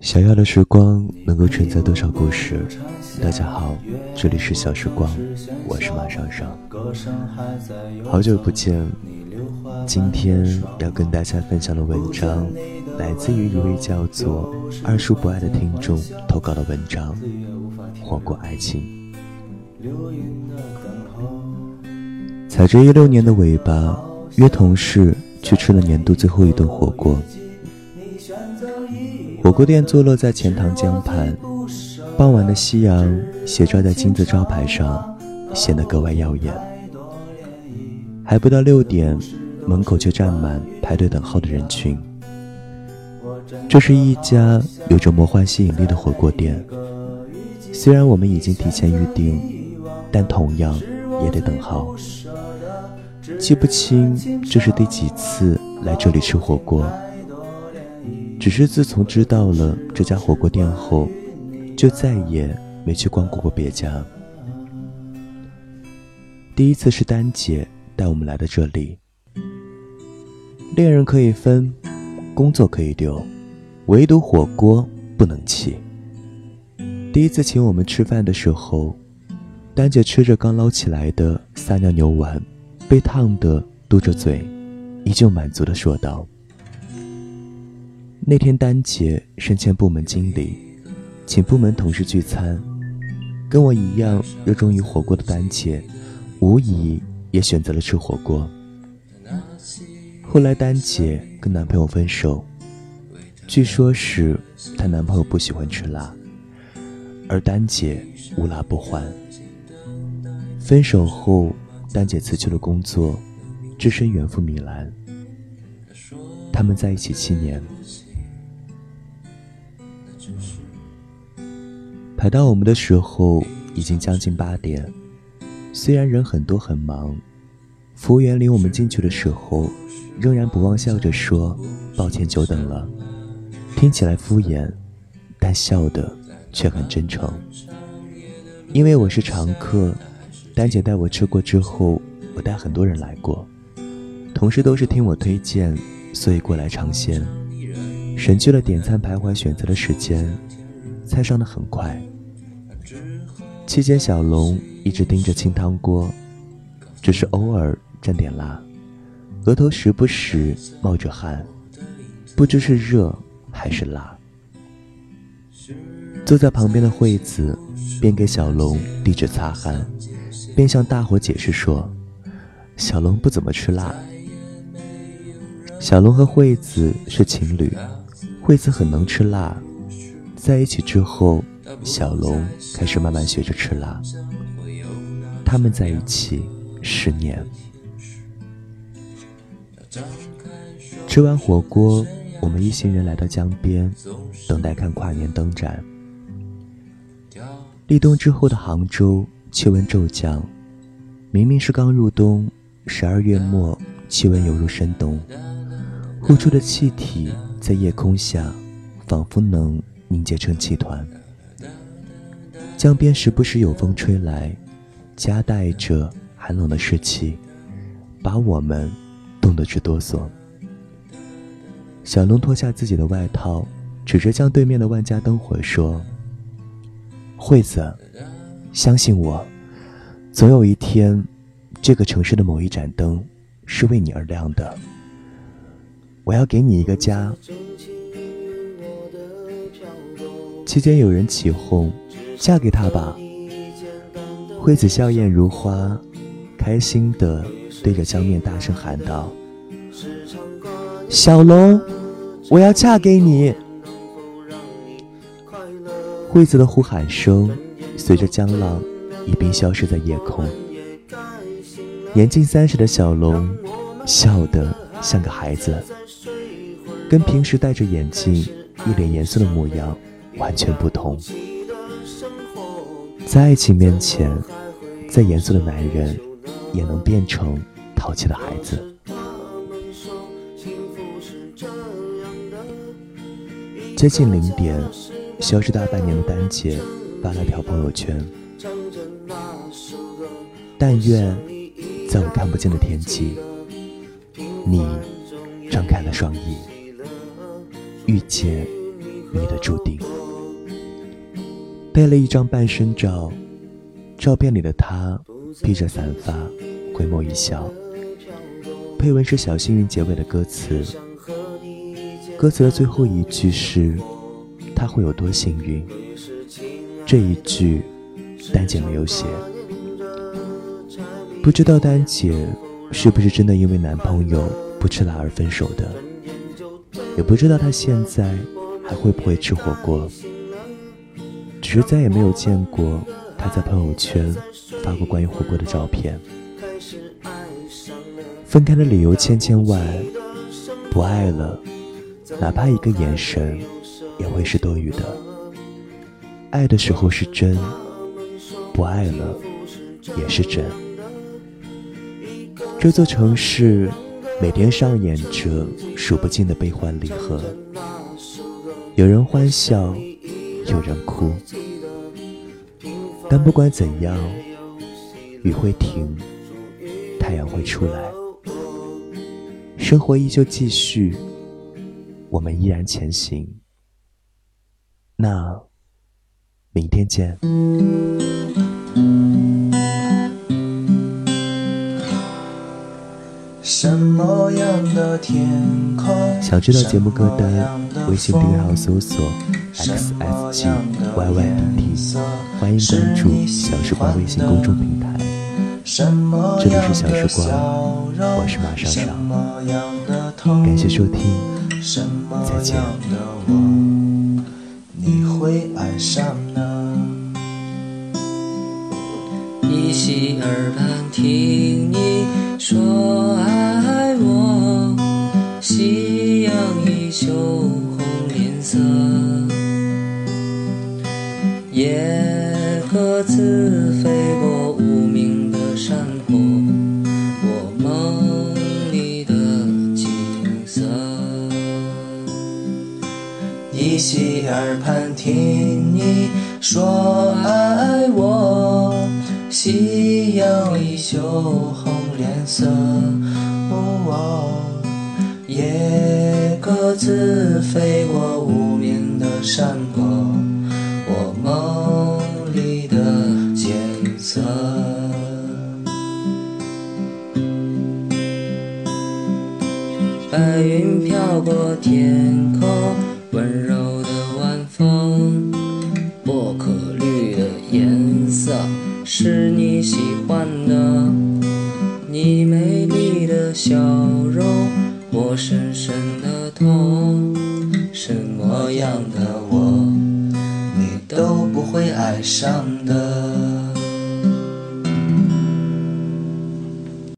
想要的时光能够承载多少故事？大家好，这里是小时光，我是马尚尚。好久不见，今天要跟大家分享的文章，来自于一位叫做二叔不爱的听众投稿的文章，《活过爱情》。踩着一六年的尾巴，约同事去吃了年度最后一顿火锅。火锅店坐落在钱塘江畔，傍晚的夕阳斜照在金字招牌上，显得格外耀眼。还不到六点，门口却站满排队等候的人群。这是一家有着魔幻吸引力的火锅店，虽然我们已经提前预定，但同样也得等号。记不清这是第几次来这里吃火锅。只是自从知道了这家火锅店后，就再也没去光顾过别家。第一次是丹姐带我们来的这里。恋人可以分，工作可以丢，唯独火锅不能弃。第一次请我们吃饭的时候，丹姐吃着刚捞起来的撒尿牛丸，被烫得嘟着嘴，依旧满足地说道。那天，丹姐升迁部门经理，请部门同事聚餐。跟我一样热衷于火锅的丹姐，无疑也选择了吃火锅。后来，丹姐跟男朋友分手，据说是她男朋友不喜欢吃辣，而丹姐无辣不欢。分手后，丹姐辞去了工作，只身远赴米兰。他们在一起七年。排到我们的时候已经将近八点，虽然人很多很忙，服务员领我们进去的时候，仍然不忘笑着说：“抱歉久等了。”听起来敷衍，但笑的却很真诚。因为我是常客，丹姐带我吃过之后，我带很多人来过，同事都是听我推荐，所以过来尝鲜，省去了点餐徘徊选择的时间，菜上的很快。期间，小龙一直盯着清汤锅，只是偶尔沾点辣，额头时不时冒着汗，不知是热还是辣。坐在旁边的惠子边给小龙递纸擦汗，边向大伙解释说：“小龙不怎么吃辣。”小龙和惠子是情侣，惠子很能吃辣，在一起之后。小龙开始慢慢学着吃辣。他们在一起十年。吃完火锅，我们一行人来到江边，等待看跨年灯展。立冬之后的杭州，气温骤降。明明是刚入冬，十二月末，气温犹如深冬。呼出的气体在夜空下，仿佛能凝结成气团。江边时不时有风吹来，夹带着寒冷的湿气，把我们冻得直哆嗦。小龙脱下自己的外套，指着江对面的万家灯火说：“惠子，相信我，总有一天，这个城市的某一盏灯是为你而亮的。我要给你一个家。”期间有人起哄。嫁给他吧，惠子笑靥如花，开心的对着江面大声喊道：“小龙，我要嫁给你！”惠子的呼喊声随着江浪一并消失在夜空。年近三十的小龙笑得像个孩子，跟平时戴着眼镜、一脸严肃的模样完全不同。在爱情面前，再严肃的男人也能变成淘气的孩子。接近零点，消失大半年的丹姐发了条朋友圈：“但愿在我看不见的天际，你张开了双翼，遇见你的注定。拍了一张半身照，照片里的他披着散发，回眸一笑。配文是小幸运结尾的歌词，歌词的最后一句是“他会有多幸运”。这一句，丹姐没有写。不知道丹姐是不是真的因为男朋友不吃辣而分手的，也不知道她现在还会不会吃火锅。只是再也没有见过他在朋友圈发过关于火锅的照片。分开的理由千千万，不爱了，哪怕一个眼神也会是多余的。爱的时候是真，不爱了也是真。这座城市每天上演着数不尽的悲欢离合，有人欢笑。有人哭，但不管怎样，雨会停，太阳会出来，生活依旧继续，我们依然前行。那明天见。什么样的天空？想知道节目歌单，微信订阅号搜索。X s g y y d t，欢迎关注小时光微信公众平台。这里是小时光，我是马上上，感谢收听，再见。依稀耳畔听你说爱野鸽子飞过无名的山坡，我梦里的景色。依稀耳畔听你说爱我，夕阳里羞红脸色。野鸽子飞过无名的山坡。白云飘过天空，温柔的晚风，薄荷绿的颜色是你喜欢的。你美丽的笑容，我深深的痛。什么样的我，你都不会爱上的。